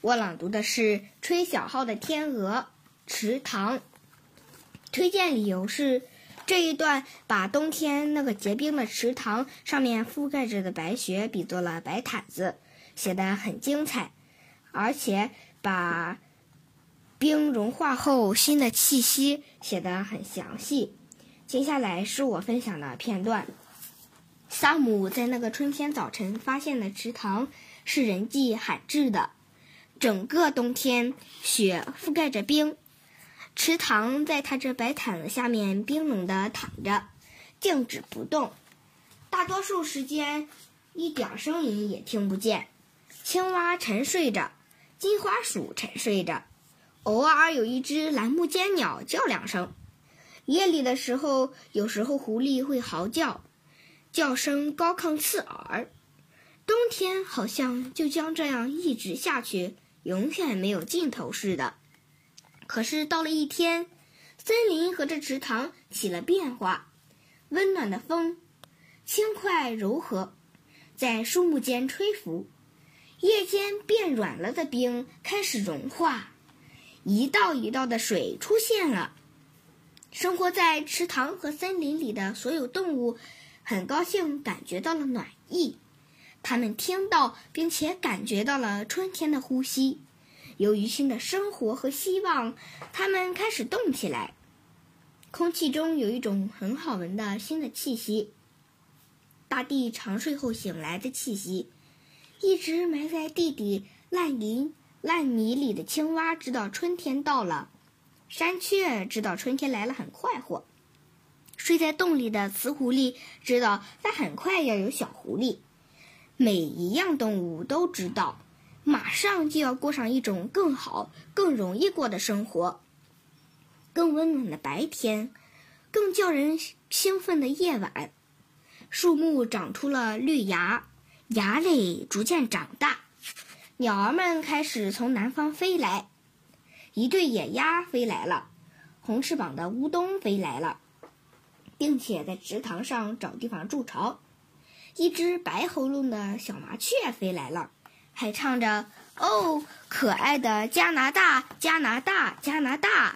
我朗读的是吹小号的天鹅池塘。推荐理由是，这一段把冬天那个结冰的池塘上面覆盖着的白雪比作了白毯子，写得很精彩，而且把冰融化后新的气息写得很详细。接下来是我分享的片段。萨姆在那个春天早晨发现的池塘是人迹罕至的，整个冬天雪覆盖着冰，池塘在它这白毯子下面冰冷的躺着，静止不动，大多数时间一点声音也听不见。青蛙沉睡着，金花鼠沉睡着，偶尔有一只蓝木尖鸟叫两声。夜里的时候，有时候狐狸会嚎叫。叫声高亢刺耳，冬天好像就将这样一直下去，永远没有尽头似的。可是到了一天，森林和这池塘起了变化，温暖的风，轻快柔和，在树木间吹拂，夜间变软了的冰开始融化，一道一道的水出现了。生活在池塘和森林里的所有动物。很高兴感觉到了暖意，他们听到并且感觉到了春天的呼吸。由于新的生活和希望，他们开始动起来。空气中有一种很好闻的新的气息，大地长睡后醒来的气息。一直埋在地底烂泥烂泥里的青蛙知道春天到了，山雀知道春天来了很快活。睡在洞里的雌狐狸知道，它很快要有小狐狸。每一样动物都知道，马上就要过上一种更好、更容易过的生活。更温暖的白天，更叫人兴奋的夜晚。树木长出了绿芽，芽蕾逐渐长大。鸟儿们开始从南方飞来，一对野鸭飞来了，红翅膀的乌冬飞来了。并且在池塘上找地方筑巢。一只白喉咙的小麻雀飞来了，还唱着：“哦，可爱的加拿大，加拿大，加拿大。”